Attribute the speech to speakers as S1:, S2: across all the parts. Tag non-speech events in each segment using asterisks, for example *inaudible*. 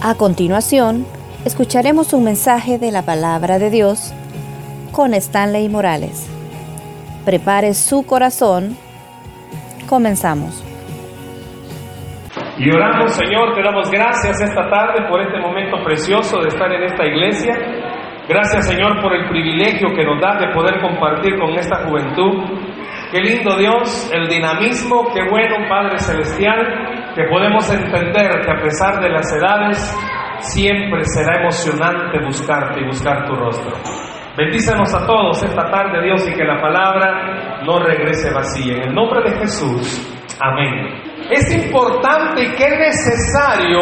S1: A continuación, escucharemos un mensaje de la palabra de Dios con Stanley Morales. Prepare su corazón. Comenzamos.
S2: Y oramos, Señor, te damos gracias esta tarde por este momento precioso de estar en esta iglesia. Gracias, Señor, por el privilegio que nos da de poder compartir con esta juventud. Qué lindo Dios, el dinamismo, qué bueno Padre Celestial, que podemos entender que a pesar de las edades, siempre será emocionante buscarte y buscar tu rostro. Bendícenos a todos esta tarde, Dios, y que la palabra no regrese vacía. En el nombre de Jesús, amén. Es importante y qué necesario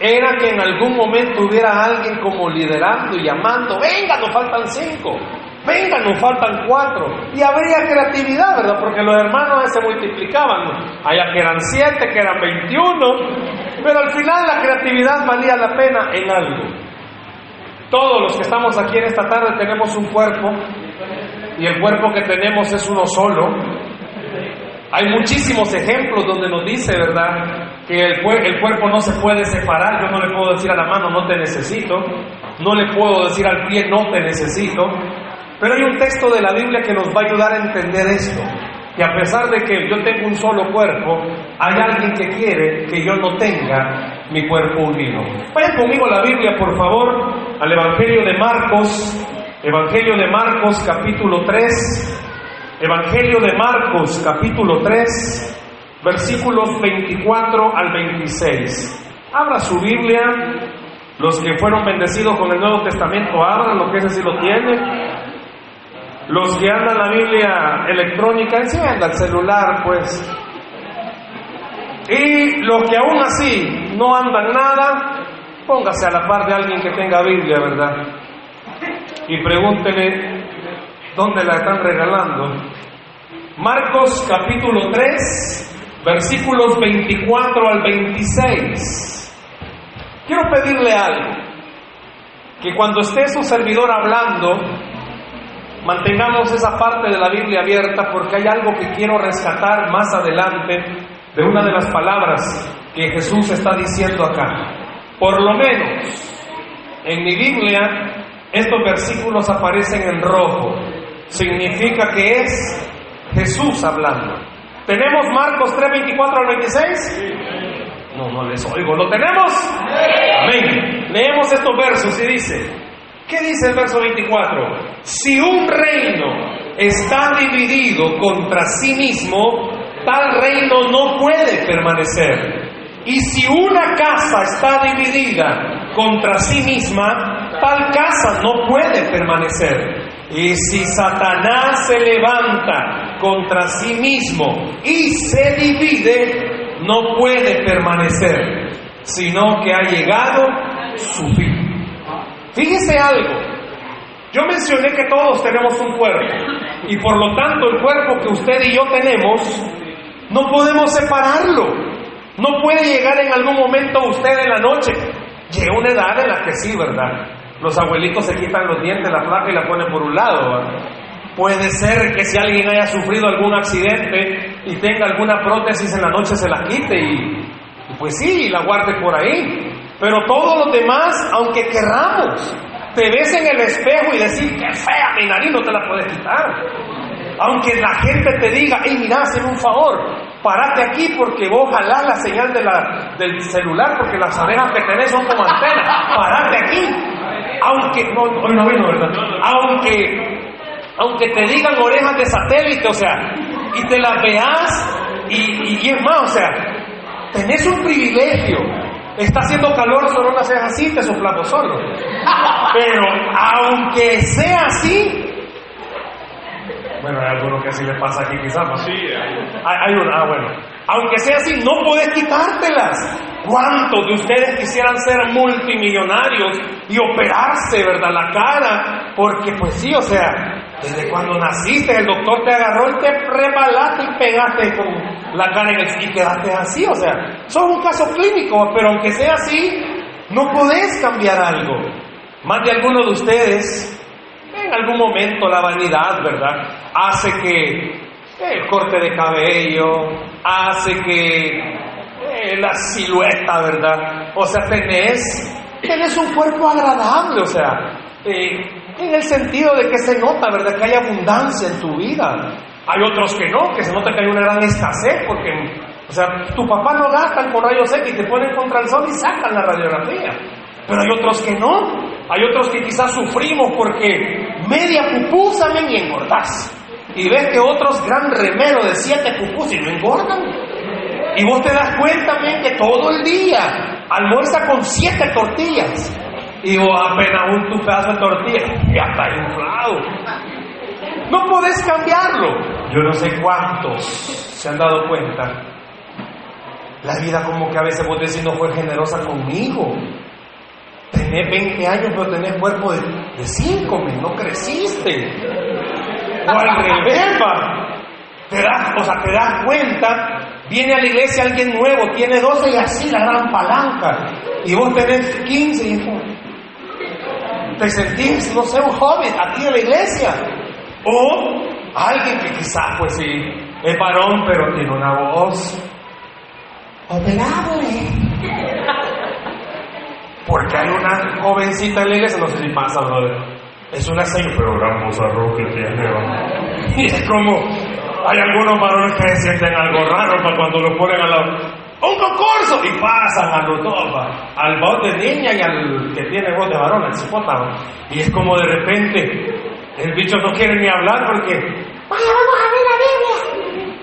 S2: era que en algún momento hubiera alguien como liderando y llamando, venga, nos faltan cinco, venga, nos faltan cuatro. Y habría creatividad, ¿verdad? Porque los hermanos se multiplicaban. Allá que eran siete, que eran veintiuno, pero al final la creatividad valía la pena en algo. Todos los que estamos aquí en esta tarde tenemos un cuerpo y el cuerpo que tenemos es uno solo. Hay muchísimos ejemplos donde nos dice, ¿verdad?, que el, el, cuerpo no se puede separar. Yo no le puedo decir a la mano, no te necesito. No le puedo decir al pie, no te necesito. Pero hay un texto de la Biblia que nos va a ayudar a entender esto. Y a pesar de que yo tengo un solo cuerpo, hay alguien que quiere que yo no tenga mi cuerpo unido. Vayan conmigo a la Biblia, por favor, al Evangelio de Marcos, Evangelio de Marcos capítulo 3, Evangelio de Marcos capítulo 3, versículos 24 al 26. Abra su Biblia, los que fueron bendecidos con el Nuevo Testamento, abran lo que ese sí lo tiene. Los que andan la Biblia electrónica, encienda el celular, pues. Y los que aún así no andan nada, póngase a la par de alguien que tenga Biblia, ¿verdad? Y pregúntele dónde la están regalando. Marcos capítulo 3, versículos 24 al 26. Quiero pedirle algo, que cuando esté su servidor hablando, Mantengamos esa parte de la Biblia abierta porque hay algo que quiero rescatar más adelante de una de las palabras que Jesús está diciendo acá. Por lo menos en mi Biblia estos versículos aparecen en rojo. Significa que es Jesús hablando. ¿Tenemos Marcos 3, 24 al 26? No, no les oigo. ¿Lo tenemos? Amén. Leemos estos versos y dice, ¿Qué dice el verso 24? Si un reino está dividido contra sí mismo, tal reino no puede permanecer. Y si una casa está dividida contra sí misma, tal casa no puede permanecer. Y si Satanás se levanta contra sí mismo y se divide, no puede permanecer, sino que ha llegado su fin. Fíjese algo, yo mencioné que todos tenemos un cuerpo y por lo tanto el cuerpo que usted y yo tenemos no podemos separarlo. No puede llegar en algún momento usted en la noche. Llega una edad en la que sí, ¿verdad? Los abuelitos se quitan los dientes, la placa y la ponen por un lado. Puede ser que si alguien haya sufrido algún accidente y tenga alguna prótesis en la noche se la quite y, y pues sí, la guarde por ahí. Pero todos los demás, aunque querramos, te ves en el espejo y decir, qué fea mi nariz, no te la puedes quitar. Aunque la gente te diga, hey, mira, hazme un favor, parate aquí porque vos jalás la señal del celular porque las orejas que tenés son como antenas. Parate aquí. Aunque, no, no ¿verdad? Aunque, aunque te digan orejas de satélite, o sea, y te las veas, y, y es más, o sea, tenés un privilegio Está haciendo calor, solo no haces así, te soplamos solo. Pero aunque sea así, bueno, hay alguno que así le pasa aquí quizás, ¿no? Sí, hay, hay ah, bueno. Aunque sea así, no puedes quitártelas. ¿Cuántos de ustedes quisieran ser multimillonarios y operarse, verdad, la cara? Porque pues sí, o sea, desde cuando naciste el doctor te agarró y te rebalaste y pegaste con la cara en el y quedaste así, o sea, eso es un caso clínico, pero aunque sea así, no podés cambiar algo. Más de alguno de ustedes, en algún momento la vanidad, ¿verdad? Hace que el corte de cabello, hace que la silueta, ¿verdad? O sea, tenés, tenés un cuerpo agradable, o sea, eh, en el sentido de que se nota, ¿verdad? Que hay abundancia en tu vida. Hay otros que no, que se nota que hay una gran escasez, porque, o sea, tu papá no gasta con rayos X y te ponen contra el sol y sacan la radiografía. Pero hay otros que no. Hay otros que quizás sufrimos porque media pupusa y engordás. Y ves que otros gran remero de siete pupusas y no engordan. Y vos te das cuenta, men, que todo el día almuerza con siete tortillas. Y vos apenas un tu pedazo de tortilla, ya está inflado. No podés cambiarlo. Yo no sé cuántos se han dado cuenta. La vida como que a veces vos decís no fue generosa conmigo. Tenés 20 años pero tenés cuerpo de 5, no creciste. O al revés, Te das, o sea, te das cuenta, viene a la iglesia alguien nuevo, tiene 12 y así la gran palanca. Y vos tenés 15 y te sentís, no sé, un joven aquí en la iglesia. O alguien que quizás, pues sí, es varón, pero tiene una voz operable. Porque hay una jovencita en la iglesia, no sé si pasa, brother es una señora, pero gran voz que tiene. Y es como, hay algunos varones que se sienten algo raro para cuando lo ponen al lado. ¡Un concurso! Y pasan a los dos, al voz de niña y al que tiene voz de varón, al cipota. Y es como de repente, el bicho no quiere ni hablar porque, vaya, vamos a ver la Biblia.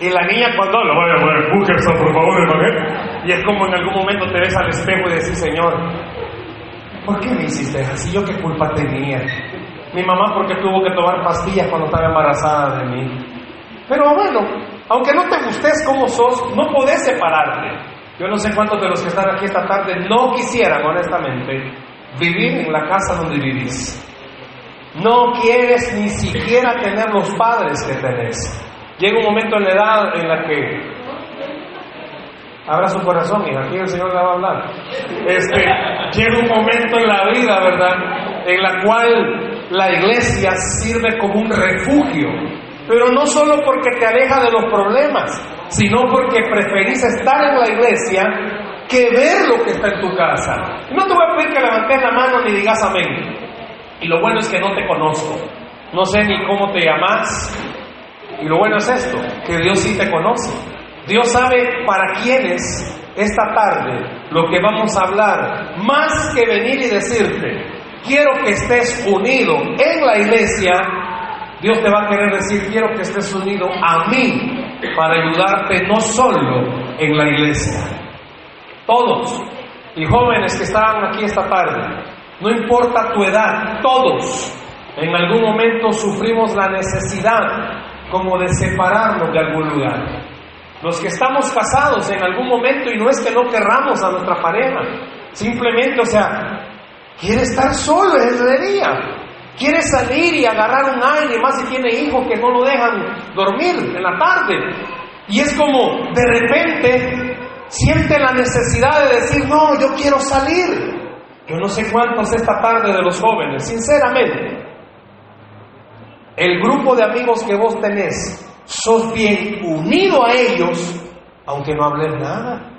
S2: Y la niña cuando lo vaya a poner, Bookerson, por favor, hermano. Y es como en algún momento te ves al espejo y decís, Señor, ¿Por qué me hiciste así? ¿Yo qué culpa tenía? Mi mamá porque tuvo que tomar pastillas cuando estaba embarazada de mí. Pero bueno, aunque no te gustes como sos, no podés separarte. Yo no sé cuántos de los que están aquí esta tarde no quisieran, honestamente, vivir en la casa donde vivís. No quieres ni siquiera tener los padres que tenés. Llega un momento en la edad en la que Abra su corazón, y aquí el Señor le va a hablar. Este, llega un momento en la vida, ¿verdad? En la cual la iglesia sirve como un refugio. Pero no solo porque te aleja de los problemas, sino porque preferís estar en la iglesia que ver lo que está en tu casa. No te voy a pedir que levantes la mano ni digas amén. Y lo bueno es que no te conozco. No sé ni cómo te llamas. Y lo bueno es esto, que Dios sí te conoce. Dios sabe para quiénes esta tarde lo que vamos a hablar, más que venir y decirte, quiero que estés unido en la iglesia, Dios te va a querer decir, quiero que estés unido a mí para ayudarte no solo en la iglesia. Todos, y jóvenes que estaban aquí esta tarde, no importa tu edad, todos en algún momento sufrimos la necesidad como de separarnos de algún lugar. Los que estamos casados en algún momento y no es que no querramos a nuestra pareja, simplemente, o sea, quiere estar solo ese día, quiere salir y agarrar un aire, más si tiene hijos que no lo dejan dormir en la tarde. Y es como de repente siente la necesidad de decir, no, yo quiero salir. Yo no sé cuántos esta tarde de los jóvenes, sinceramente, el grupo de amigos que vos tenés, sos bien unido a ellos, aunque no hables nada.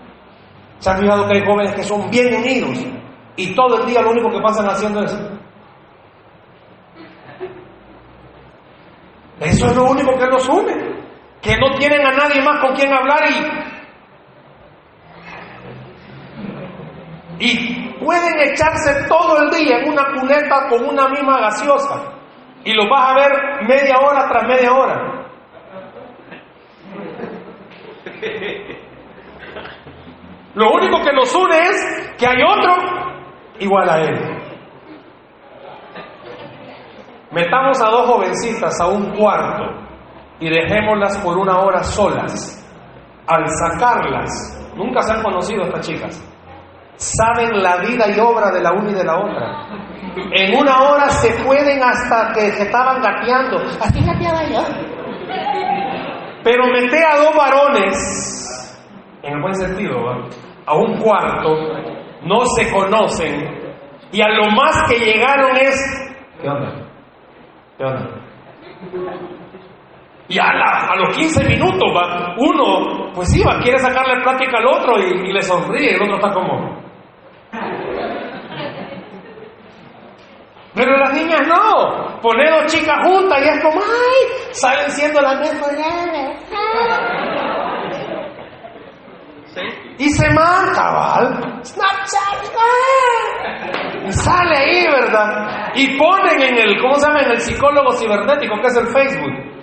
S2: ¿Se han fijado que hay jóvenes que son bien unidos y todo el día lo único que pasan haciendo es... Eso es lo único que los une, que no tienen a nadie más con quien hablar y, y pueden echarse todo el día en una cuneta con una misma gaseosa y lo vas a ver media hora tras media hora. Lo único que nos une es que hay otro igual a él. Metamos a dos jovencitas a un cuarto y dejémoslas por una hora solas. Al sacarlas, nunca se han conocido estas chicas. Saben la vida y obra de la una y de la otra. En una hora se pueden hasta que, se estaban gateando. Así gateaba yo. Pero mete a dos varones, en el buen sentido, a un cuarto, no se conocen, y a lo más que llegaron es, ¿qué onda? Y a, los 15 minutos va, uno, pues iba, quiere sacarle plática al otro y, le sonríe, el otro está como... Pero las niñas no. Poner dos chicas juntas y es como, ¡ay! Salen siendo las mejores. Y se mata, ¿vale? Snapchat. Y sale ahí, ¿verdad? Y ponen en el, ¿cómo se llama? En el psicólogo cibernético, que es el Facebook.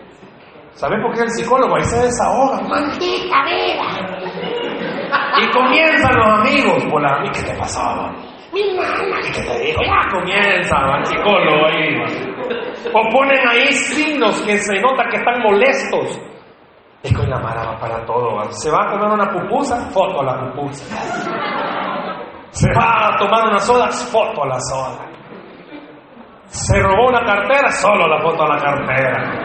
S2: ¿Saben por qué es el psicólogo? Ahí se desahoga. ¡Maldita vida! Y comienzan los amigos. Hola, ¿y qué te pasaba? Mi mamá, ¿qué te dijo? Ya comienza el psicólogo ahí. O ponen ahí signos que se nota que están molestos. Es que la mara va para todo. Se va a comer una pupusa, foto a la pupusa. Se va a tomar una soda, foto a la soda. Se robó una cartera, solo la foto a la cartera.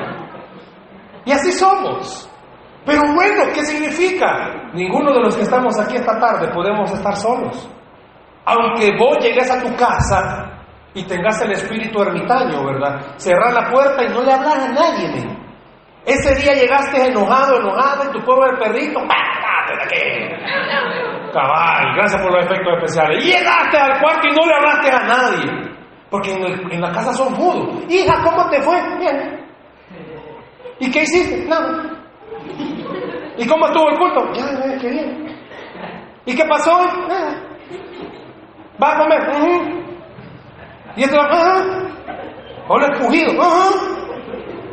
S2: Y así somos. Pero bueno, ¿qué significa? Ninguno de los que estamos aquí esta tarde podemos estar solos. Aunque vos llegues a tu casa y tengas el espíritu ermitaño, ¿verdad? Cerrar la puerta y no le hablas a nadie. Ese día llegaste enojado, enojado en tu de perrito. Cabal, gracias por los efectos especiales. Y llegaste al cuarto y no le hablaste a nadie. Porque en, el- en la casa son mudos. Hija, ¿cómo te fue? Bien. ¿Y qué hiciste? Nada. ¿Y cómo estuvo el culto? Ya, qué bien. ¿Y qué pasó hoy? Nada. ¿Va a comer? Ujú. ¿Y esto? ¿O lo he escogido? Ajá.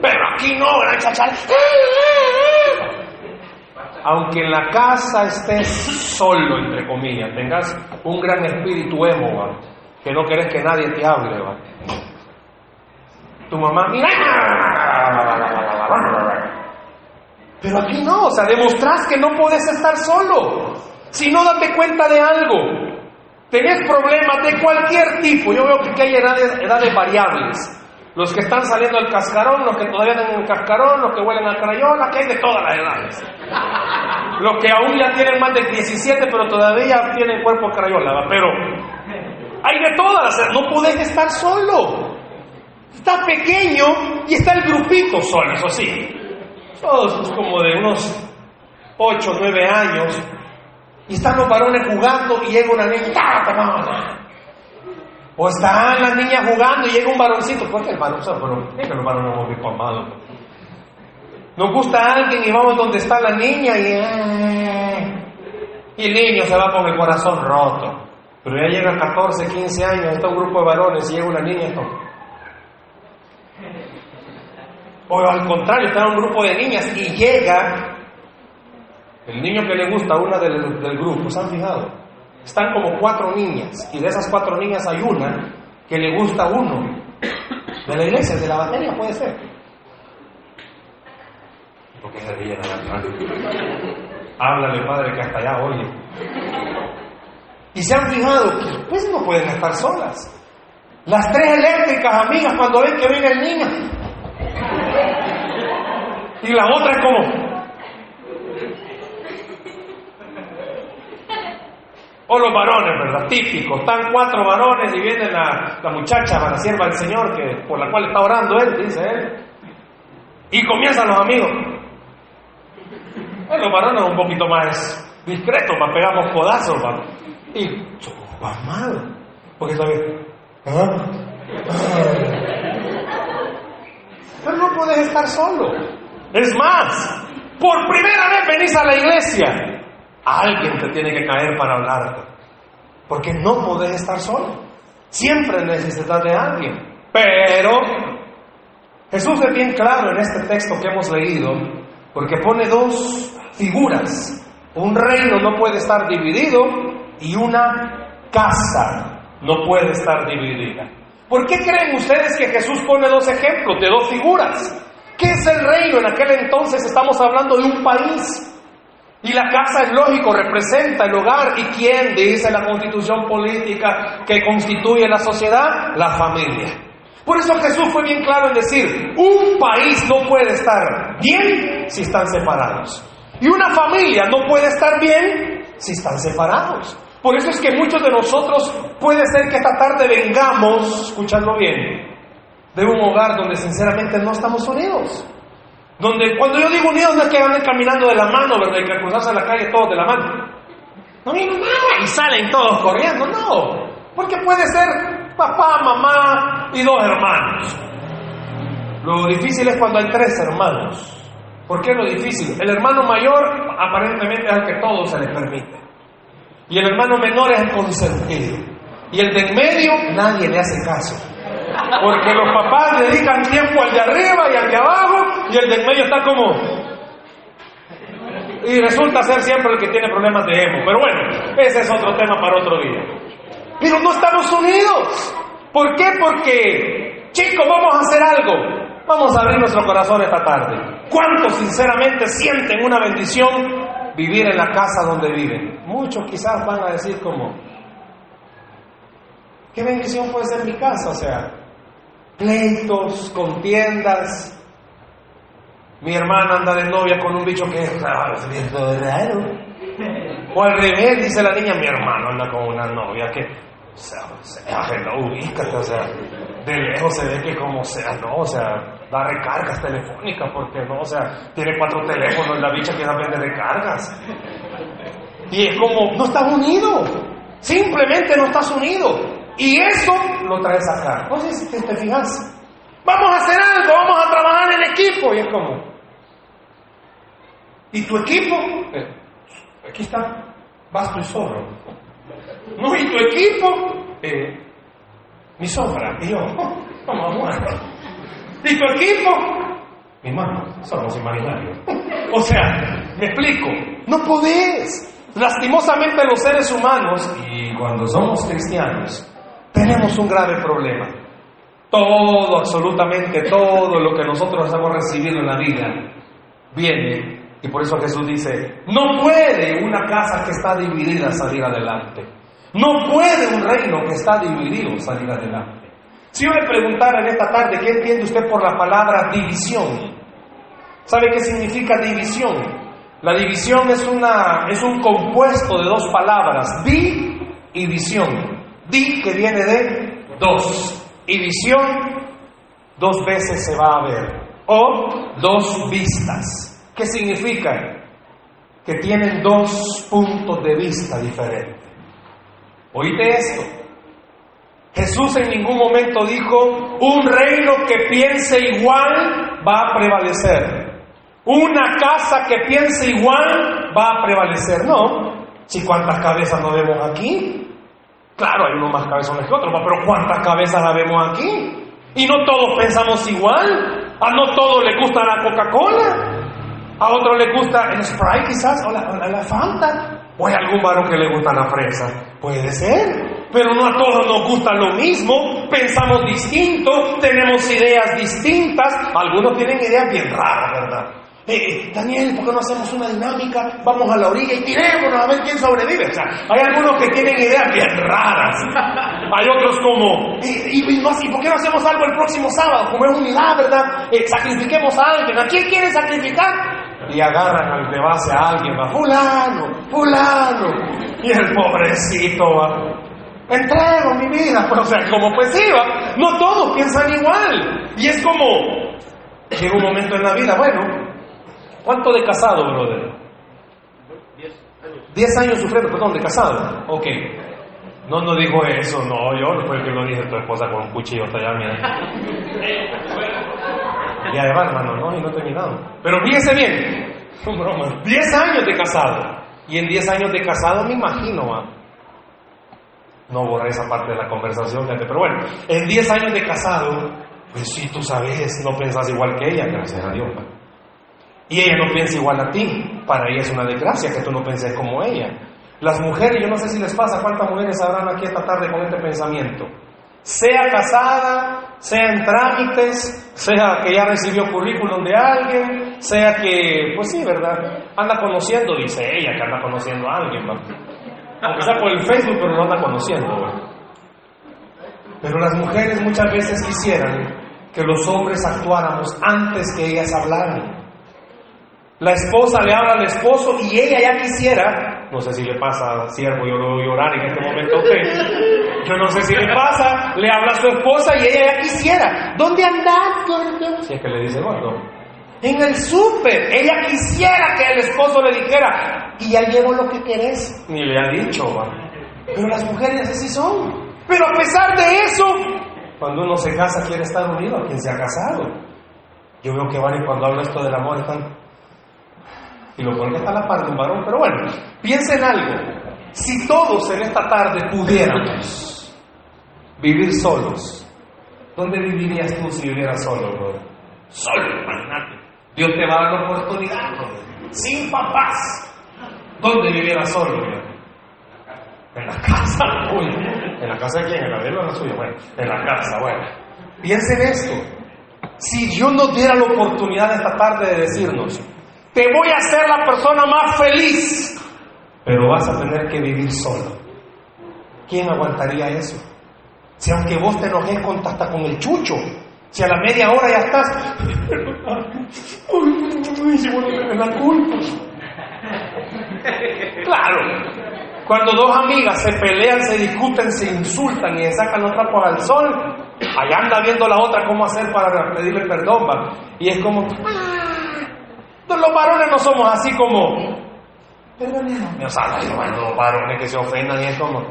S2: Pero aquí no, gran chachal. Aunque en la casa estés solo, entre comillas, tengas un gran espíritu emo, que no querés que nadie te hable, tu mamá, mira. Pero aquí no, o sea, demostrás que no puedes estar solo. Si no, date cuenta de algo. Tenés problemas de cualquier tipo. Yo veo que aquí hay edades, edades variables. Los que están saliendo del cascarón, los que todavía están en el cascarón, los que huelen a crayola, que hay de todas las edades. Los que aún ya tienen más de 17, pero todavía tienen cuerpo crayola, pero hay de todas. No podés estar solo. Está pequeño y está el grupito solo, eso sí. Todos como de unos 8 o 9 años. Y están los varones jugando y llega una niña. ¡Ah! O están las niñas jugando y llega un varoncito. ¿Por qué el varón? Que los varones no son amados. Nos gusta alguien y vamos donde está la niña y. eh, Y el niño se va con el corazón roto. Pero ya llega a 14, 15 años, está un grupo de varones y llega una niña esto. O al contrario, está un grupo de niñas y llega el niño que le gusta a una del, del grupo. ¿Se han fijado? Están como cuatro niñas y de esas cuatro niñas hay una que le gusta a uno. De la iglesia, de la batería puede ser. Porque se ríen a. Háblale, padre, que hasta allá oye. Y se han fijado que pues no pueden estar solas. Las tres eléctricas amigas cuando ven que viene el niño. Y la otra es como. O los varones, ¿verdad? Típico. Están cuatro varones y viene la, la muchacha, la sierva del Señor, que, por la cual está orando él, dice él. Y comienzan los amigos. Eh, los varones un poquito más discretos, más pegamos codazos, ¿va? Y somos pasmados. Porque sabes, ¿ah? Pero no puedes estar solo. Es más, por primera vez venís a la iglesia. Alguien te tiene que caer para hablarte. Porque no podés estar solo. Siempre necesitas de alguien. Pero Jesús es bien claro en este texto que hemos leído, porque pone dos figuras. Un reino no puede estar dividido y una casa no puede estar dividida. ¿Por qué creen ustedes que Jesús pone dos ejemplos de dos figuras? ¿Qué es el reino? En aquel entonces estamos hablando de un país. Y la casa, es lógico, representa el hogar. ¿Y quién dice la constitución política que constituye la sociedad? La familia. Por eso Jesús fue bien claro en decir, un país no puede estar bien si están separados. Y una familia no puede estar bien si están separados. Por eso es que muchos de nosotros puede ser que esta tarde vengamos, escuchando bien, de un hogar donde sinceramente no estamos unidos Donde cuando yo digo unidos no es que anden caminando de la mano, ¿verdad? Y que cruzarse la calle todos de la mano. No viene nada y salen todos corriendo, no. Porque puede ser papá, mamá y dos hermanos. Lo difícil es cuando hay tres hermanos. ¿Por qué lo difícil? El hermano mayor aparentemente es al que todo se le permite. Y el hermano menor es el consentido. Y el de en medio nadie le hace caso. Porque los papás dedican tiempo al de arriba y al de abajo y el de en medio está como... Y resulta ser siempre el que tiene problemas de ego. Pero bueno, ese es otro tema para otro día. Pero no estamos unidos. ¿Por qué? Porque, chicos, vamos a hacer algo. Vamos a abrir nuestro corazón esta tarde. ¿Cuántos sinceramente sienten una bendición vivir en la casa donde viven? Muchos quizás van a decir como, ¿qué bendición puede ser mi casa? O sea, pleitos, contiendas. Mi hermana anda de novia con un bicho que es raro. O al revés, dice la niña, mi hermano anda con una novia que, o sea, hello, ubícate, o sea, de lejos se ve que como sea, no, o sea, da recargas telefónicas, porque no, o sea, tiene cuatro teléfonos, la bicha que vende recargas. Y es como, no estás unido, simplemente no estás unido. Y eso lo traes acá. Si te, te fijas. Vamos a hacer algo, vamos a trabajar en equipo. Y es como, ¿y tu equipo? Eh, aquí está, vas tu solo. No, ¿y tu equipo? Eh, mi sombra. Y yo, oh, vamos a jugar. ¿Y tu equipo? Mi hermano, somos imaginarios. o sea, me explico, no podés. Lastimosamente los seres humanos, y cuando somos cristianos, tenemos un grave problema. Todo, absolutamente todo lo que nosotros hemos recibido en la vida viene, y por eso Jesús dice, no puede una casa que está dividida salir adelante. No puede un reino que está dividido salir adelante. Si yo le preguntara en esta tarde, ¿qué entiende usted por la palabra división? ¿Sabe qué significa división? La división es, una, es un compuesto de dos palabras, di y visión. Di que viene de dos. Y visión dos veces se va a ver. O dos vistas. ¿Qué significa? Que tienen dos puntos de vista diferentes. Oíste esto. Jesús en ningún momento dijo, un reino que piense igual va a prevalecer. Una casa que piense igual va a prevalecer. No. Si cuántas cabezas no vemos aquí. Claro, hay unos más cabezones que otros, pero ¿cuántas cabezas la vemos aquí? Y no todos pensamos igual. A no todos les gusta la Coca-Cola. A otros les gusta el Sprite quizás, o la, o la Fanta. ¿O hay algún varón que le gusta la fresa? Puede ser, pero no a todos nos gusta lo mismo, pensamos distinto, tenemos ideas distintas, algunos tienen ideas bien raras, ¿verdad? Eh, Daniel, ¿por qué no hacemos una dinámica? Vamos a la orilla y tirémonos a ver quién sobrevive. O sea, hay algunos que tienen ideas bien raras. *laughs* Hay otros como, eh, y, y, y, por qué no hacemos algo el próximo sábado? Como es unidad, ¿verdad? Eh, sacrifiquemos a alguien. ¿A quién quieren sacrificar? y agarran al de base a alguien, va, fulano, fulano, y el pobrecito va, entrego mi vida, pero *laughs* o sea, como pues iba, no todos piensan igual, y es como, llega un momento en la vida, bueno, ¿cuánto de casado, brother? Diez años sufriendo, perdón, de casado, ok. No, no dijo eso, no, yo no fue el que lo dije tu esposa con un cuchillo hasta allá, mira. Y además, hermano, no, y no he terminado. Pero fíjese bien, *laughs* son bromas. 10 años de casado. Y en 10 años de casado me imagino, ¿va? no borré esa parte de la conversación, pero bueno, en 10 años de casado, pues sí, tú sabes, no pensás igual que ella, gracias a Dios. ¿va? Y ella no piensa igual a ti, para ella es una desgracia que tú no penses como ella. Las mujeres, yo no sé si les pasa cuántas mujeres habrán aquí esta tarde con este pensamiento sea casada, sea en trámites, sea que ya recibió currículum de alguien, sea que, pues sí, ¿verdad? Anda conociendo, dice ella, que anda conociendo a alguien, ¿verdad? aunque sea por el Facebook, pero no anda conociendo. ¿verdad? Pero las mujeres muchas veces quisieran que los hombres actuáramos antes que ellas hablaran. La esposa le habla al esposo y ella ya quisiera, no sé si le pasa, siervo, yo lo voy a llorar en este momento a usted, yo no sé si le pasa, le habla a su esposa y ella ya quisiera, ¿dónde andás, gordo? Si es que le dice gordo. En el súper. Ella quisiera que el esposo le dijera, y ya llevo lo que querés. Ni le ha dicho. Pero las mujeres así son. Pero a pesar de eso, cuando uno se casa quiere estar unido a quien se ha casado. Yo veo que van y cuando hablo esto del amor están... Y lo pone está a la par de un varón, pero bueno, piensen algo. Si todos en esta tarde pudiéramos vivir solos, ¿dónde vivirías tú si vivieras solo, brother? Solo, imagínate. Dios te va a dar la oportunidad, brother. Sin papás. ¿Dónde vivieras solo, brother? En la casa, *laughs* uy. ¿En la casa de quién? ¿En la de él o en la suya? Bueno, en la casa, bueno. Piensen esto. Si Dios nos diera la oportunidad esta tarde de decirnos, te voy a hacer la persona más feliz, pero vas a tener que vivir solo. ¿Quién aguantaría eso? Si aunque vos te enojes con, hasta con el chucho, si a la media hora ya estás, tenés la culpa. Claro, cuando dos amigas se pelean, se discuten, se insultan y se sacan los trapos al sol, allá anda viendo la otra cómo hacer para pedirle perdón, ¿va? Y es como, los varones no somos así como, perdóname, o sea, los varones que se ofendan y es como,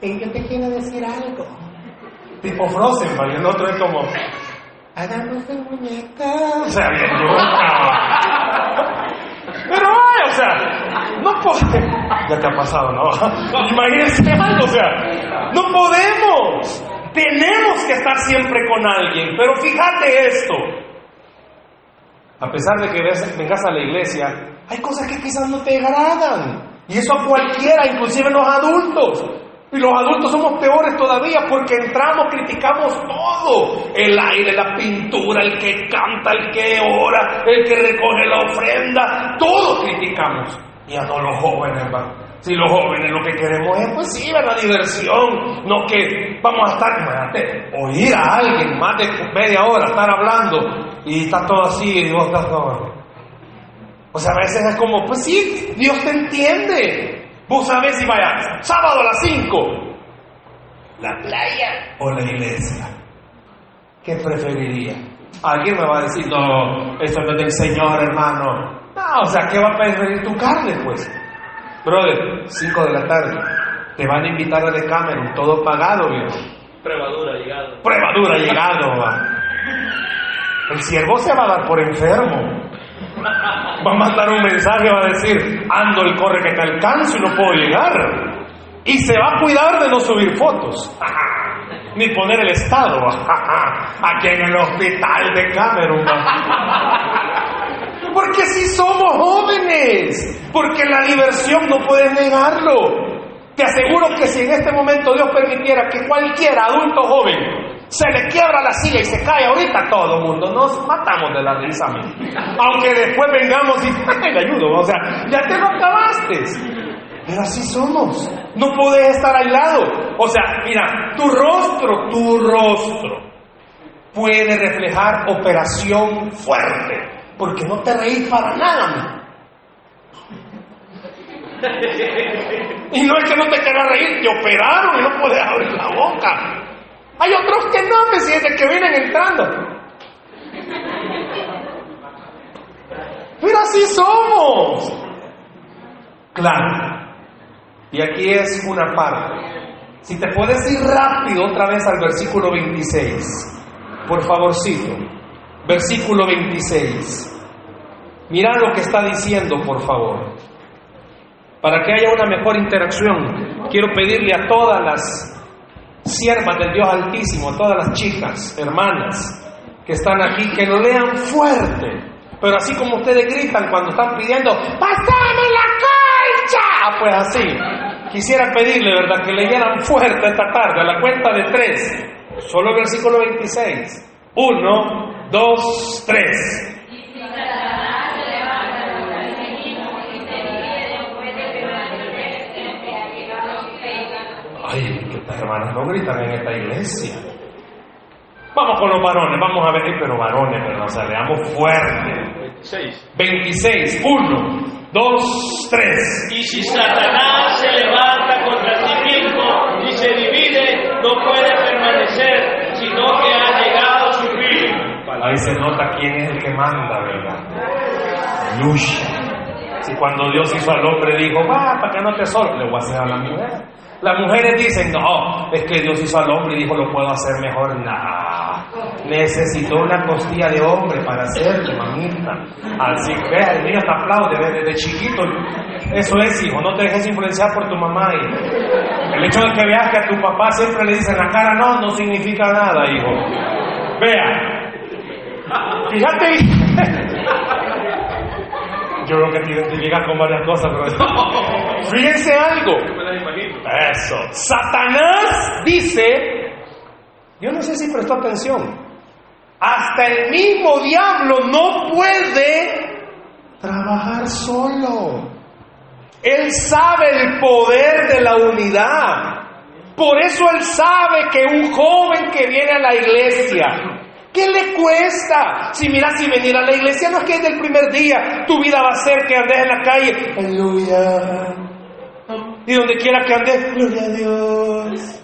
S2: ¿y yo te quiero decir algo? Tipo Frozen, ¿va? Y el otro es como, hagamos de muñeca. O sea, bien Pero ay, o sea, no podemos. Ya te ha pasado, ¿no? Imagínense algo, o sea, no podemos. Tenemos que estar siempre con alguien. Pero fíjate esto. A pesar de que vengas a la iglesia, hay cosas que quizás no te agradan. Y eso a cualquiera, inclusive los adultos. Y los adultos somos peores todavía porque entramos, criticamos todo. El aire, la pintura, el que canta, el que ora, el que recoge la ofrenda, todo criticamos. Y a no los jóvenes, Si los jóvenes lo que queremos es, pues sí, la diversión, no que vamos a estar, imagínate, oír a alguien más de media hora estar hablando y está todo así y vos estás todo. O sea, a veces es como, pues sí, Dios te entiende. Vos sabés si vaya sábado a las 5, la playa o la iglesia. ¿Qué preferiría? Alguien me va a decir, no, esto no es del Señor, hermano. No, o sea, ¿qué va a preferir tu carne, pues? Brother, 5 de la tarde, te van a invitar a Decameron, todo pagado, viejo.
S3: Pruebadura llegado.
S2: Pruebadura llegado, va. El siervo se va a dar por enfermo. Va a mandar un mensaje, va a decir, ando el corre que te alcanzo y no puedo llegar. Y se va a cuidar de no subir fotos. *laughs* Ni poner el estado. *laughs* Aquí en el hospital de Cameron. Porque si somos jóvenes. Porque la diversión no puedes negarlo. Te aseguro que si en este momento Dios permitiera que cualquier adulto joven se le quiebra la silla y se cae ahorita todo el mundo, nos matamos de la risa. Aunque después vengamos y *laughs* le ayudo, o sea, ya te lo acabaste. Pero así somos. No puedes estar aislado. O sea, mira, tu rostro, tu rostro puede reflejar operación fuerte. Porque no te reís para nada. Y no es que no te quieras reír, te operaron y no puedes abrir la boca. Hay otros que no, me sienten que vienen entrando. Pero así somos. Claro. Y aquí es una parte. Si te puedes ir rápido otra vez al versículo 26. Por favorcito. Versículo 26. Mira lo que está diciendo, por favor. Para que haya una mejor interacción, quiero pedirle a todas las siervas del Dios Altísimo, todas las chicas, hermanas que están aquí, que lo lean fuerte. Pero así como ustedes gritan cuando están pidiendo, ¡Pásame la colcha! Ah, pues así. Quisiera pedirle, ¿verdad?, que leyeran fuerte esta tarde, a la cuenta de tres. Solo versículo 26. Uno, dos, tres. Ay, que estas hermanas no gritan en esta iglesia. Vamos con los varones, vamos a ver, pero varones, ¿verdad? O sea, fuerte. 26. 26. 1, 2, 3.
S3: Y si Satanás se levanta contra sí mismo y se divide, no puede permanecer, sino que
S2: Ahí se nota quién es el que manda, ¿verdad? Aleluya. Si cuando Dios hizo al hombre dijo, va, para que no te solo, le voy a hacer a la mujer. Las mujeres dicen, no, es que Dios hizo al hombre y dijo, lo puedo hacer mejor. Nah, necesitó una costilla de hombre para hacerlo, mamita. Así que el niño te aplaude desde, chiquito. Eso es, hijo, no te dejes influenciar por tu mamá. El hecho de que veas que a tu papá siempre le dicen la cara no, no significa nada, hijo. Vea, fíjate. Yo creo que te identificas con varias cosas, pero fíjense algo. Eso. Satanás dice, yo no sé si prestó atención, hasta el mismo diablo no puede trabajar solo. Él sabe el poder de la unidad. Por eso él sabe que un joven que viene a la iglesia, ¿qué le cuesta? Si mira, si venir a la iglesia no es que desde el primer día tu vida va a ser que andes en la calle, aleluya. Y donde quiera que andes, gloria a Dios.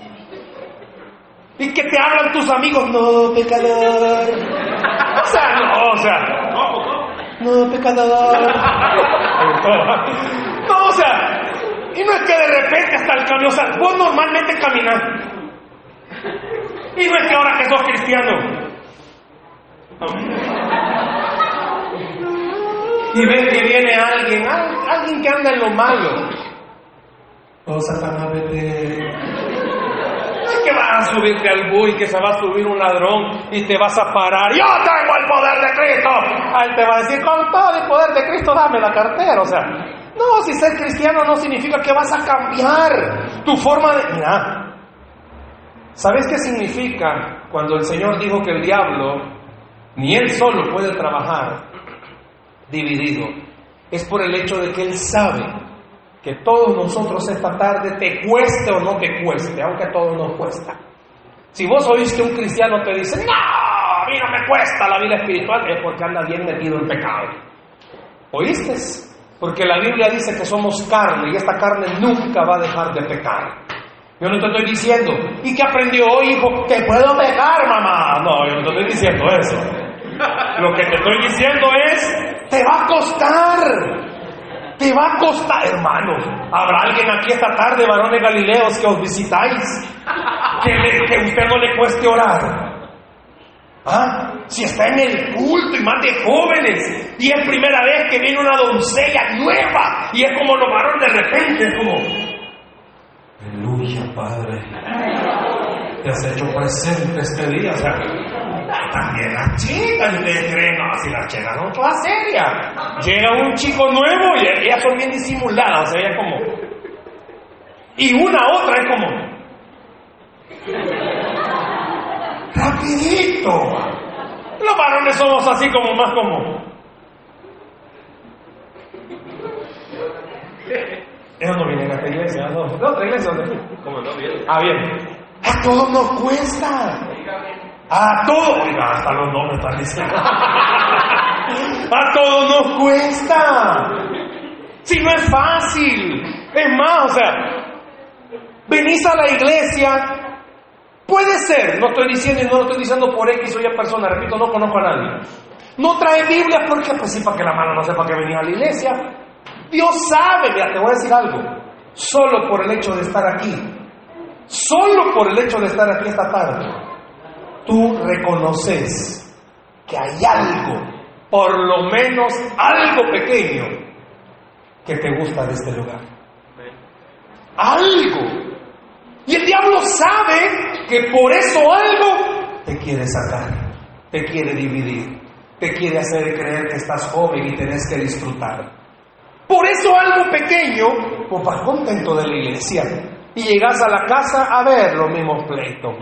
S2: Y que te hablan tus amigos, no, pecador. O sea, no, o sea, no, pecador. No, o sea, y no es que de repente hasta el cambio, o sea, vos normalmente caminas. Y no es que ahora que sos cristiano. Y ves que viene alguien, alguien que anda en lo malo. Oh, Satanás, vete. Que vas a subirte al bui, que se va a subir un ladrón y te vas a parar. Yo tengo el poder de Cristo. Él te va a decir, con todo el poder de Cristo, dame la cartera. O sea, no, si ser cristiano no significa que vas a cambiar tu forma de... Mira, ¿sabes qué significa cuando el Señor dijo que el diablo ni él solo puede trabajar dividido? Es por el hecho de que él sabe que todos nosotros esta tarde, te cueste o no te cueste, aunque a todos nos cuesta. Si vos oís que un cristiano te dice, no, a mí no me cuesta la vida espiritual, es porque anda bien metido en pecado. ¿Oíste? Porque la Biblia dice que somos carne y esta carne nunca va a dejar de pecar. Yo no te estoy diciendo, ¿y qué aprendió hoy, hijo? Que puedo pecar, mamá. No, yo no te estoy diciendo eso. Lo que te estoy diciendo es, te va a costar. Te va a costar, hermanos. Habrá alguien aquí esta tarde, varones galileos, que os visitáis, que, que usted no le cueste orar. ¿Ah? Si está en el culto y más de jóvenes, y es primera vez que viene una doncella nueva, y es como los varones de repente, es como, aleluya, Padre, te has hecho presente este día, o sea, también las chicas, ustedes creen, no, si las chicas son todas serias, llega un chico nuevo y ellas son bien disimuladas, o sea, ella como, y una otra es como, rapidito. Los varones somos así como más como. Ellos no vienen a esta iglesia, no. ¿De otra iglesia? ¿Dónde? ¿Cómo no? Ah, bien. A todos nos cuesta. A todos. Hasta los nombres están diciendo. a todos nos cuesta. Si no es fácil. Es más, o sea, venís a la iglesia Puede ser, no estoy diciendo y no lo estoy diciendo por X o Y persona, repito, no conozco a nadie. No trae Biblia porque, pues sí, para que la mano no sepa que venía a la iglesia. Dios sabe, mira, te voy a decir algo. Solo por el hecho de estar aquí, solo por el hecho de estar aquí esta tarde, tú reconoces que hay algo, por lo menos algo pequeño, que te gusta de este lugar. Algo. Y el diablo sabe que por eso algo te quiere sacar, te quiere dividir, te quiere hacer creer que estás joven y tenés que disfrutar. Por eso algo pequeño, pues vas contento de la iglesia y llegas a la casa a ver los mismos pleitos.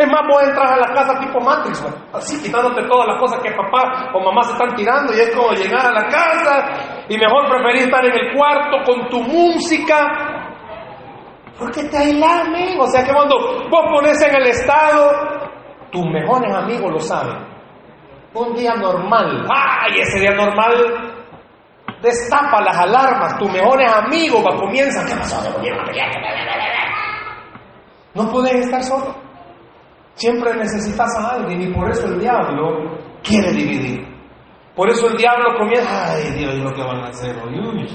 S2: Es más, vos entras a la casa tipo Matrix, así quitándote todas las cosas que papá o mamá se están tirando y es como llegar a la casa y mejor preferir estar en el cuarto con tu música porque te aislame. O sea que cuando vos pones en el estado, tus mejores amigos lo saben. Un día normal, ¡ay! Ese día normal destapa las alarmas. Tus mejores amigos comienzan, ¿qué pasó? No puedes estar solo. Siempre necesitas a alguien y por eso el diablo quiere dividir. Por eso el diablo comienza, ay Dios, lo que van a hacer hoy. Uy.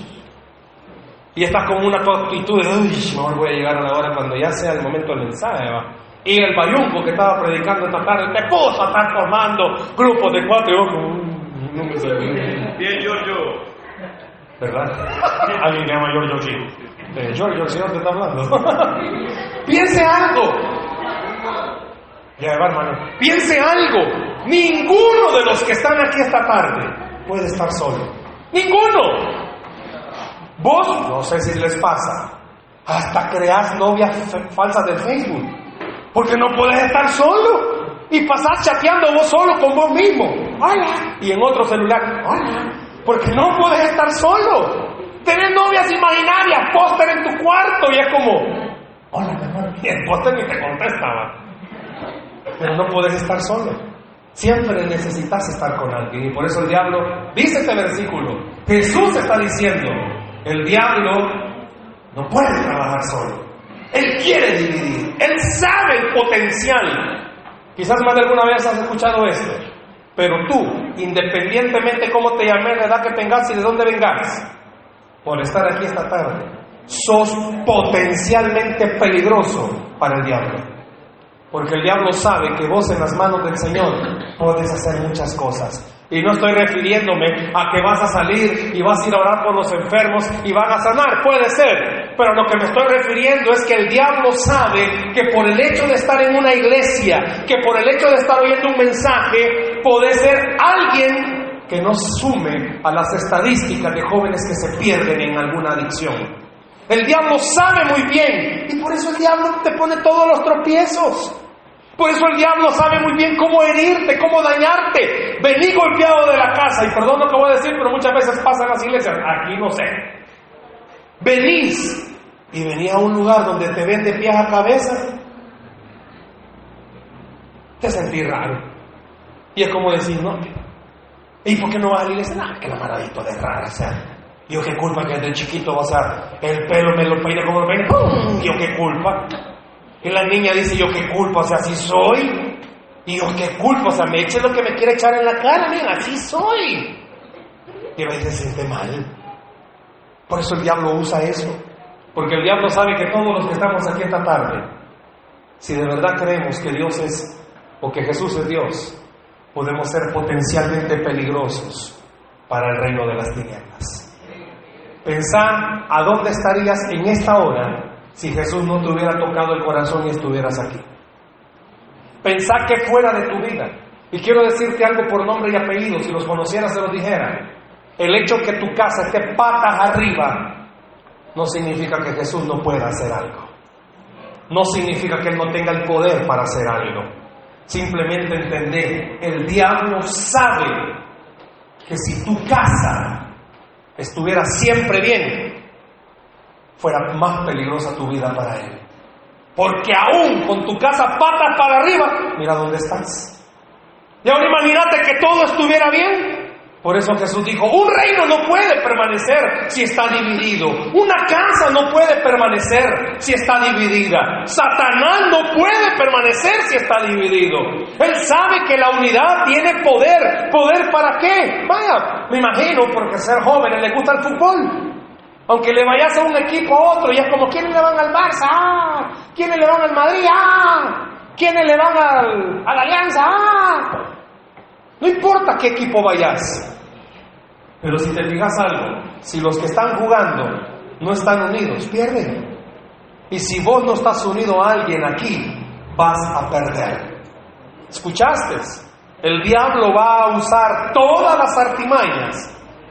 S2: Y estás como una actitud de, uy, mejor voy a llegar a la hora cuando ya sea el momento del mensaje. ¿va? Y el bayunco que estaba predicando esta tarde te puso a estar formando grupos de cuatro y vos como, "Mm, no me sale".
S3: Bien, Giorgio.
S2: ¿Verdad? Alguien llama Giorgio sí. Eh, Giorgio, el Señor te está hablando. *laughs* Piense algo. Ya hermano. Piense algo. Ninguno de los que están aquí esta tarde puede estar solo. Ninguno. Vos, no sé si les pasa, hasta creas novias falsas del Facebook. Porque no puedes estar solo. Y pasar chateando vos solo con vos mismo. Hola. Y en otro celular. Hola. Porque no puedes estar solo. Tenés novias imaginarias, póster en tu cuarto y es como, hola, mi. Y el póster ni te contestaba. Pero no puedes estar solo. Siempre necesitas estar con alguien. Y por eso el diablo, dice este versículo, Jesús está diciendo, el diablo no puede trabajar solo. Él quiere dividir. Él sabe el potencial. Quizás más de alguna vez has escuchado esto. Pero tú, independientemente cómo te llames, la edad que tengas y de dónde vengas, por estar aquí esta tarde, sos potencialmente peligroso para el diablo. Porque el diablo sabe que vos en las manos del Señor puedes hacer muchas cosas. Y no estoy refiriéndome a que vas a salir y vas a ir a orar por los enfermos y van a sanar, puede ser. Pero lo que me estoy refiriendo es que el diablo sabe que por el hecho de estar en una iglesia, que por el hecho de estar oyendo un mensaje, puede ser alguien que no sume a las estadísticas de jóvenes que se pierden en alguna adicción. El diablo sabe muy bien y por eso el diablo te pone todos los tropiezos. Por eso el diablo sabe muy bien cómo herirte, cómo dañarte. Vení golpeado de la casa, y perdón lo que voy a decir, pero muchas veces pasa en las iglesias, aquí no sé. Venís y venís a un lugar donde te ven de pies a cabeza, te sentís raro. Y es como decir, no, ¿y por qué no vas a la iglesia? Nada, que la maradito de rara, o sea, yo qué culpa que desde chiquito, o sea, el pelo me lo peine como lo peine, ¡pum! yo qué culpa. Y la niña dice, yo qué culpa, o sea, así soy. Y yo qué culpa, o sea, me eche lo que me quiere echar en la cara, mira, así soy. Y a veces se siente mal. Por eso el diablo usa eso. Porque el diablo sabe que todos los que estamos aquí esta tarde, si de verdad creemos que Dios es, o que Jesús es Dios, podemos ser potencialmente peligrosos para el reino de las tinieblas. Pensá a dónde estarías en esta hora si Jesús no te hubiera tocado el corazón y estuvieras aquí. Pensá que fuera de tu vida. Y quiero decirte algo por nombre y apellido, si los conocieras se los dijera. El hecho que tu casa esté patas arriba no significa que Jesús no pueda hacer algo. No significa que Él no tenga el poder para hacer algo. Simplemente entender, el diablo sabe que si tu casa estuviera siempre bien, fuera más peligrosa tu vida para Él. Porque aún con tu casa patas para arriba, mira dónde estás. Y ahora imagínate que todo estuviera bien. Por eso Jesús dijo, un reino no puede permanecer si está dividido. Una casa no puede permanecer si está dividida. Satanás no puede permanecer si está dividido. Él sabe que la unidad tiene poder. ¿Poder para qué? Vaya, me imagino porque ser jóvenes le gusta el fútbol. Aunque le vayas a un equipo a otro y es como, ¿quiénes le van al Barça? Ah, ¿quiénes le van al Madrid? Ah, ¿quiénes le van al, a la Alianza? Ah. No importa qué equipo vayas. Pero si te fijas algo, si los que están jugando no están unidos, pierden. Y si vos no estás unido a alguien aquí, vas a perder. ¿Escuchaste? El diablo va a usar todas las artimañas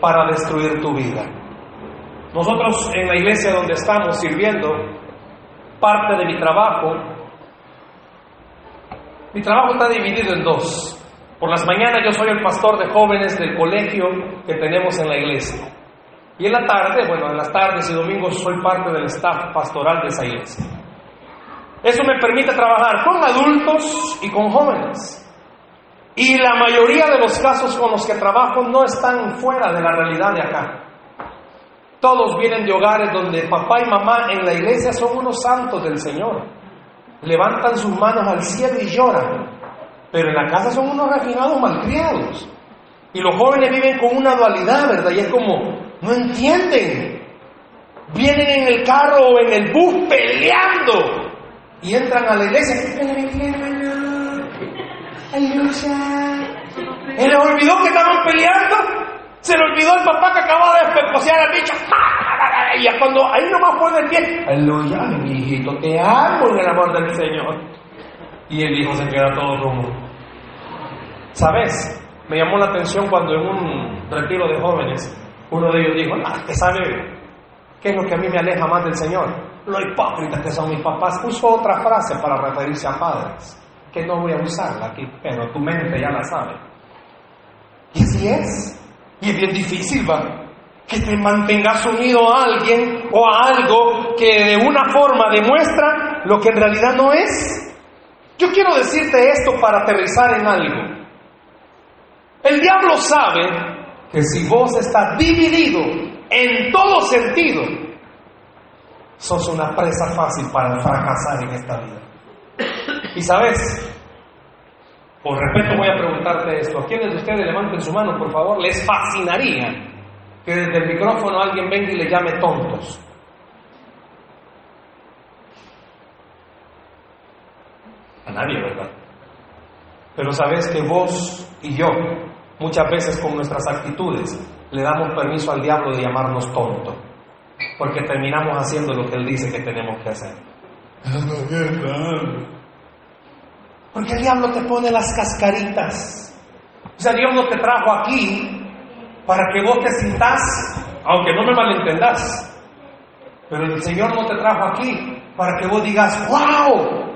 S2: para destruir tu vida. Nosotros en la iglesia donde estamos sirviendo, parte de mi trabajo, mi trabajo está dividido en dos. Por las mañanas yo soy el pastor de jóvenes del colegio que tenemos en la iglesia. Y en la tarde, bueno, en las tardes y domingos soy parte del staff pastoral de esa iglesia. Eso me permite trabajar con adultos y con jóvenes. Y la mayoría de los casos con los que trabajo no están fuera de la realidad de acá. Todos vienen de hogares donde papá y mamá en la iglesia son unos santos del Señor. Levantan sus manos al cielo y lloran. Pero en la casa son unos refinados malcriados. Y los jóvenes viven con una dualidad, ¿verdad? Y es como, no entienden. Vienen en el carro o en el bus peleando y entran a la iglesia. ¿Se les olvidó que estaban peleando? Se le olvidó el papá que acababa de especosear al bicho. Y cuando ahí nomás pone el pie. Aleluya, mi hijito, te amo en el amor del Señor. Y el hijo se queda todo como. ¿Sabes? Me llamó la atención cuando en un retiro de jóvenes uno de ellos dijo, ah, ¿te sabe qué es lo que a mí me aleja más del Señor? Lo hipócritas que son mis papás. Puso otra frase para referirse a padres, que no voy a usarla aquí, pero tu mente ya la sabe. Y así es. Y es bien difícil, va. Que te mantengas unido a alguien o a algo que de una forma demuestra lo que en realidad no es. Yo quiero decirte esto para aterrizar en algo. El diablo sabe que si vos estás dividido en todo sentido, sos una presa fácil para fracasar en esta vida. Y sabes, por respeto voy a preguntarte esto. ¿A quiénes de ustedes levanten su mano, por favor? Les fascinaría que desde el micrófono alguien venga y le llame tontos. A nadie, ¿verdad? Pero sabes que vos y yo, muchas veces con nuestras actitudes, le damos permiso al diablo de llamarnos tonto, porque terminamos haciendo lo que él dice que tenemos que hacer. *laughs* Porque el diablo te pone las cascaritas. O sea, Dios no te trajo aquí para que vos te sintas, aunque no me malentendas. Pero el Señor no te trajo aquí para que vos digas, wow,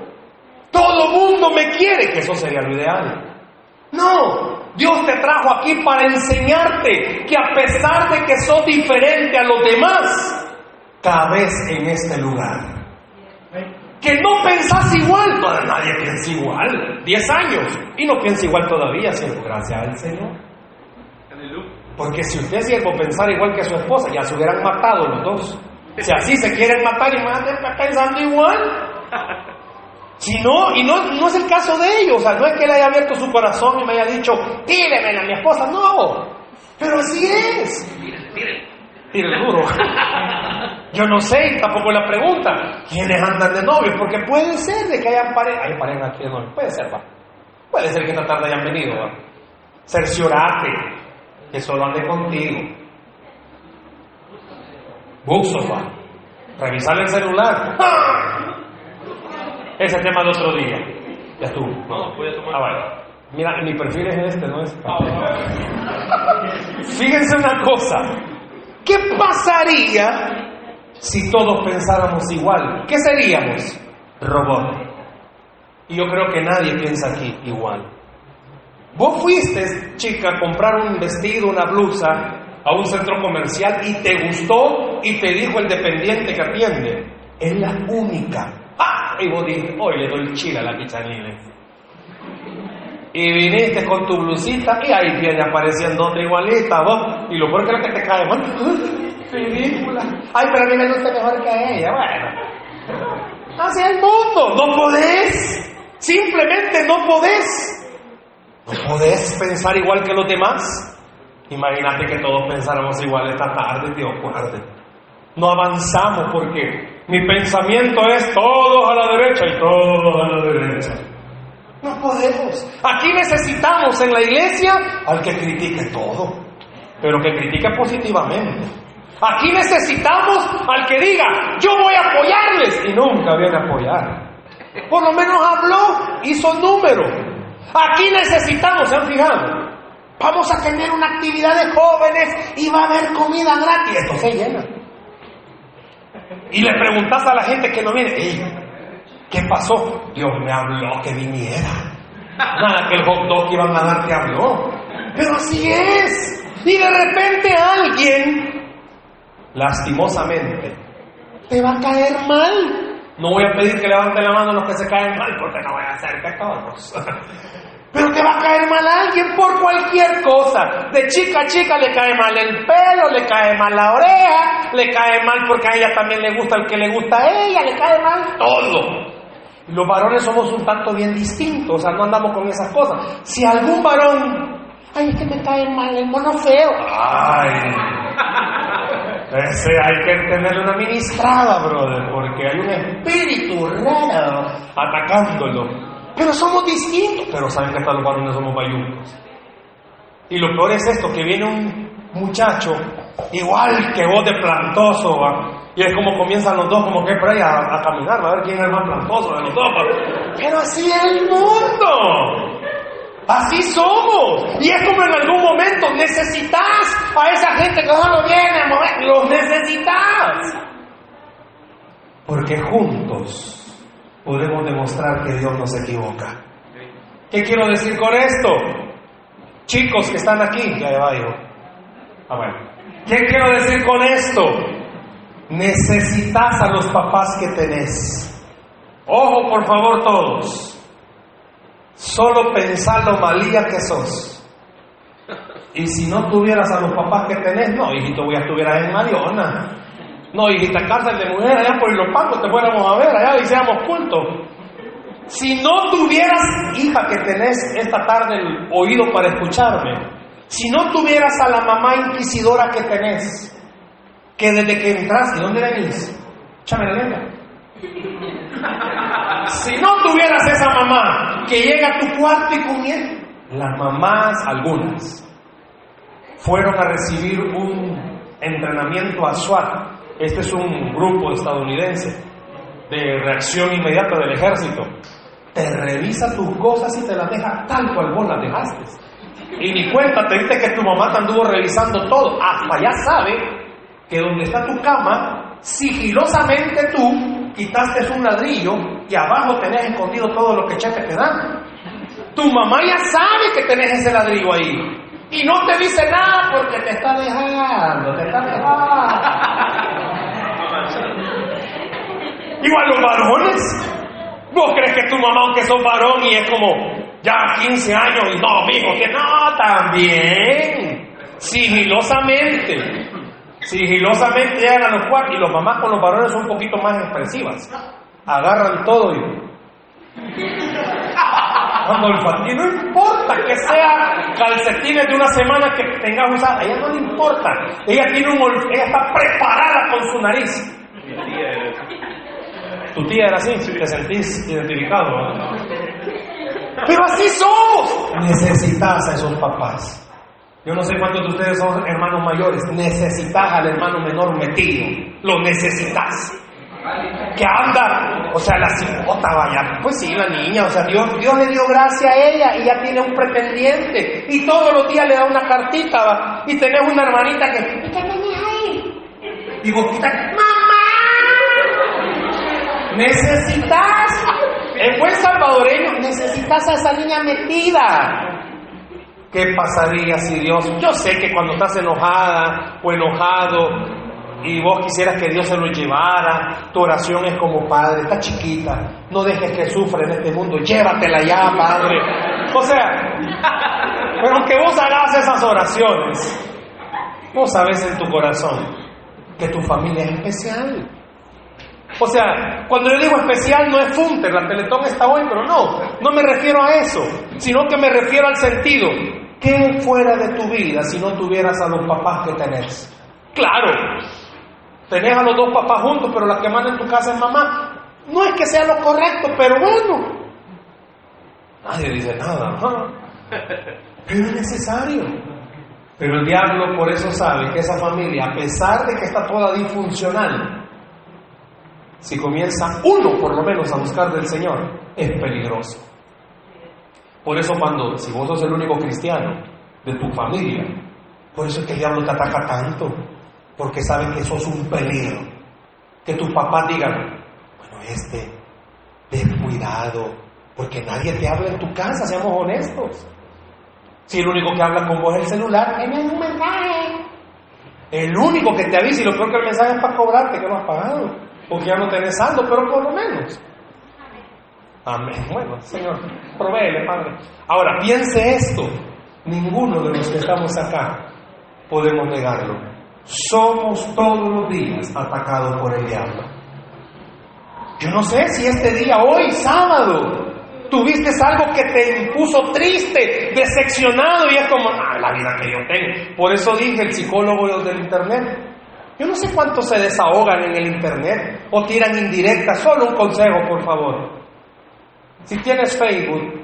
S2: todo mundo me quiere, que eso sería lo ideal. No, Dios te trajo aquí para enseñarte que a pesar de que sos diferente a los demás, cabes en este lugar. Que no pensás igual, toda nadie piensa igual. Diez años y no piensa igual todavía, siervo. Gracias al Señor. Porque si usted siervo pensar igual que su esposa, ya se hubieran matado los dos. Si así se quieren matar y más pensando igual. *laughs* Si no, y no, no es el caso de ellos, o sea, no es que él haya abierto su corazón y me haya dicho, tíreme a mi esposa, no, pero así es. Tire duro. *laughs* Yo no sé, tampoco la pregunta, ¿quiénes andan de novios? Porque puede ser de que hayan pareja, hay pareja aquí de novios, puede ser, va. Puede ser que esta tarde hayan venido, va. Cerciorate que solo ande contigo. Buxo, va. Revisar el celular. *laughs* Ese tema de otro día. Ya estuvo. No, voy a tomar. Ah, vale. Mira, mi perfil es este, no es. *laughs* Fíjense una cosa. ¿Qué pasaría si todos pensáramos igual? ¿Qué seríamos? Robot. Y yo creo que nadie piensa aquí igual. Vos fuiste, chica, a comprar un vestido, una blusa a un centro comercial y te gustó y te dijo el dependiente que atiende. Es la única y vos dijiste, hoy le doy chile a la pichanile. Y viniste con tu blusita y ahí viene apareciendo otra igualita, vos. Y lo peor que es que te cae, bueno, *laughs* ridícula. Ay, pero a mí me gusta mejor que ella, bueno. Así es el mundo, no podés. Simplemente no podés. No podés pensar igual que los demás. Imagínate que todos pensáramos igual esta tarde, Dios guarde. No avanzamos porque mi pensamiento es todos a la derecha y todos a la derecha. No podemos. Aquí necesitamos en la iglesia al que critique todo, pero que critique positivamente. Aquí necesitamos al que diga, yo voy a apoyarles y nunca viene a apoyar. Por lo menos habló, hizo número. Aquí necesitamos, ¿se han fijado? Vamos a tener una actividad de jóvenes y va a haber comida gratis. Esto se llena. Y le preguntas a la gente que no viene, ¿qué pasó? Dios me habló que viniera. Nada que el hot que iban a dar te habló. Pero así es. Y de repente alguien, lastimosamente, te va a caer mal. No voy a pedir que levanten la mano los que se caen mal, porque no voy a hacer todos. *laughs* Pero te va a caer mal a alguien por cualquier cosa. De chica a chica le cae mal el pelo, le cae mal la oreja, le cae mal porque a ella también le gusta el que le gusta a ella, le cae mal todo. Los varones somos un tanto bien distintos, o sea, no andamos con esas cosas. Si algún varón
S4: Ay, es que me cae mal el mono feo.
S2: Ay. Ese hay que tenerle una ministrada, brother, porque hay un espíritu raro atacándolo. Pero somos distintos. Pero saben que hasta los varones somos bayuncos. Y lo peor es esto, que viene un muchacho igual que vos de plantoso, y es como comienzan los dos como que por ahí a, caminar, a ver quién es el más plantoso de los dos. Pero así es el mundo. Así somos. Y es como en algún momento necesitas a esa gente que no viene a mover. Los necesitas. Porque juntos podemos demostrar que Dios no se equivoca. ¿Qué quiero decir con esto? Chicos que están aquí, ya va, hijo. Ah. ¿Qué quiero decir con esto? Necesitas a los papás que tenés. Ojo, por favor, todos. Solo pensar lo malía que sos. Y si no tuvieras a los papás que tenés, no, hijito, voy a estuvieras en Mariona. No, hijita, cárcel de mujer allá por Ilopango, te fuéramos a ver allá y seamos cultos. Si no tuvieras, hija, que tenés esta tarde el oído para escucharme, si no tuvieras a la mamá inquisidora que tenés, que desde que entraste, ¿dónde venís? Échame la lengua. Si no tuvieras esa mamá que llega a tu cuarto y comienza, las mamás, algunas, fueron a recibir un entrenamiento a SWAT. Este es un grupo estadounidense de reacción inmediata del ejército. Te revisa tus cosas y te las deja tal cual vos las dejaste. Y ni cuenta te dice que tu mamá te anduvo revisando todo. Hasta ya sabe que donde está tu cama, sigilosamente tú quitaste un ladrillo y abajo tenés escondido todo lo que cheque te dan. Tu mamá ya sabe que tenés ese ladrillo ahí. Y no te dice nada porque te está dejando, te está dejando. Igual los varones. ¿Vos crees que tu mamá, aunque sos varón y es como ya 15 años y no, mijo, que no, también? Sigilosamente. Sigilosamente llegan a los cuartos y los mamás con los varones son un poquito más expresivas. Agarran todo y. Cuando el fatín, no importa que sea calcetines de una semana que tengas usada, a ella no le importa. Ella tiene un olf- ella está preparada con su nariz. Tu tía era así, te sentís identificado. Pero así somos. Necesitas a esos papás. Yo no sé cuántos de ustedes son hermanos mayores. Necesitas al hermano menor metido. Lo necesitas. Que anda, o sea, la cipota vaya. Pues sí, la niña, o sea, Dios, Dios le dio gracia a ella y ya tiene un pretendiente. Y todos los días le da una cartita, va. Y tenés una hermanita que. ¿Y qué tenés ahí? Y vos quitas, ¡Mamá! Necesitas, en buen salvadoreño, necesitas a esa niña metida. ¿Qué pasaría si Dios, yo sé que cuando estás enojada o enojado y vos quisieras que Dios se lo llevara, tu oración es como Padre, está chiquita, no dejes que sufra en este mundo, llévatela ya, Padre. O sea, *laughs* pero aunque vos hagas esas oraciones, vos sabes en tu corazón que tu familia es especial. O sea, cuando yo digo especial no es Funter, la Teletón está hoy, pero no, no me refiero a eso, sino que me refiero al sentido, ¿qué fuera de tu vida si no tuvieras a los papás que tenés? Claro, tenés a los dos papás juntos, pero la que manda en tu casa es mamá. No es que sea lo correcto, pero bueno. Nadie dice nada, pero es necesario. Pero el diablo por eso sabe que esa familia, a pesar de que está toda disfuncional, si comienza uno por lo menos a buscar del Señor, es peligroso. Por eso cuando, si vos sos el único cristiano de tu familia, por eso es que el diablo te ataca tanto, porque sabe que sos un peligro. Que tus papás digan, bueno, este, ten cuidado, porque nadie te habla en tu casa, seamos honestos. Si el único que habla con vos es el celular, envíame un mensaje. El único que te avisa y lo peor que el mensaje es para cobrarte que no has pagado, porque ya no tenés saldo, pero por lo menos. Amén. Bueno, Señor, provéele, Padre. Ahora, piense esto. Ninguno de los que estamos acá podemos negarlo. Somos todos los días atacados por el diablo. Yo no sé si este día, hoy, sábado, tuviste algo que te impuso triste, decepcionado y es como, ah, la vida que yo tengo. Por eso dije el psicólogo del internet. Yo no sé cuántos se desahogan en el internet o tiran indirectas. Solo un consejo, por favor. Si tienes Facebook,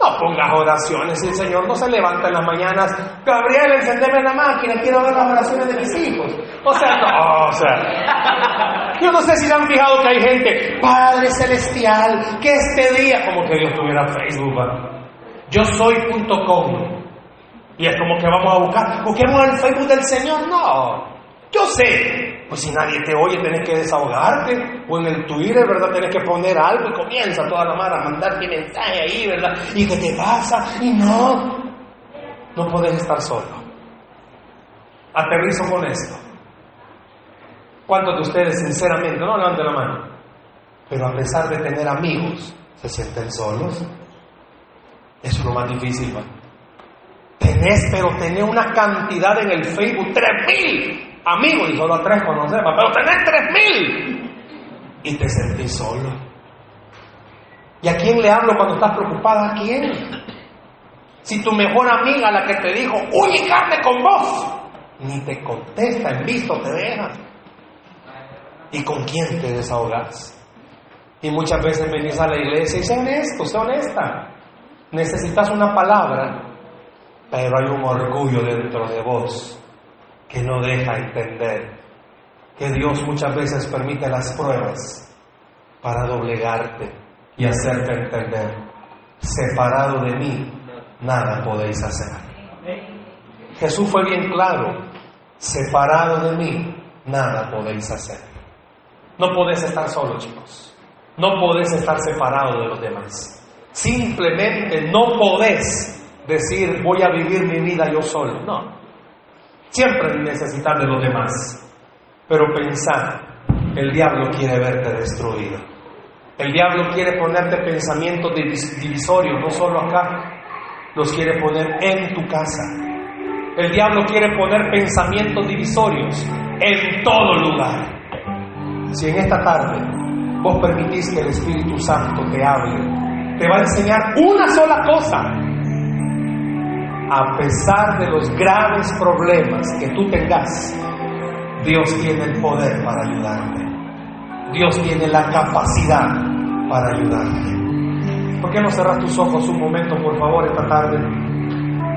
S2: no pongas oraciones. El Señor no se levanta en las mañanas. Gabriel, encendeme la máquina, quiero ver las oraciones de mis hijos. O sea, no, o sea. Yo no sé si han fijado que hay gente, Padre Celestial, que este día, como que Dios tuviera Facebook, ¿va? yo soy.com. Y es como que vamos a buscar, busquemos el Facebook del Señor. No, yo sé, pues si nadie te oye, tienes que desahogarte. O en el Twitter, ¿verdad? Tienes que poner algo y comienza toda la mano a mandarte mensaje ahí, ¿verdad? ¿Y qué te pasa? Y no, no puedes estar solo. Aterrizo con esto. ¿Cuántos de ustedes, sinceramente, no levanten la mano, pero a pesar de tener amigos, se sienten solos? Eso es lo más difícil. Tenés, pero tenés una cantidad en el Facebook, tres mil amigos y solo tres conocemos, pero tenés tres mil y te sentís solo. ¿Y a quién le hablo cuando estás preocupada? ¿A quién? Si tu mejor amiga, la que te dijo, uy, carne con vos, ni te contesta, en visto te deja. ¿Y con quién te desahogas? Y muchas veces venís a la iglesia y sé honesto, sé honesta. Necesitas una palabra, pero hay un orgullo dentro de vos que no deja entender que Dios muchas veces permite las pruebas para doblegarte y hacerte entender, separado de mí, nada podéis hacer. Jesús fue bien claro, separado de mí, nada podéis hacer. No podés estar solo, chicos. No podés estar separado de los demás. Simplemente no podés decir voy a vivir mi vida yo solo. No. Siempre necesitar de los demás. Pero pensar, el diablo quiere verte destruido. El diablo quiere ponerte pensamientos divisorios, no solo acá, los quiere poner en tu casa. El diablo quiere poner pensamientos divisorios en todo lugar. Si en esta tarde vos permitís que el Espíritu Santo te hable, te va a enseñar una sola cosa, a pesar de los graves problemas que tú tengas, Dios tiene el poder para ayudarte. Dios tiene la capacidad para ayudarte. ¿Por qué no cerras tus ojos un momento, por favor, esta tarde?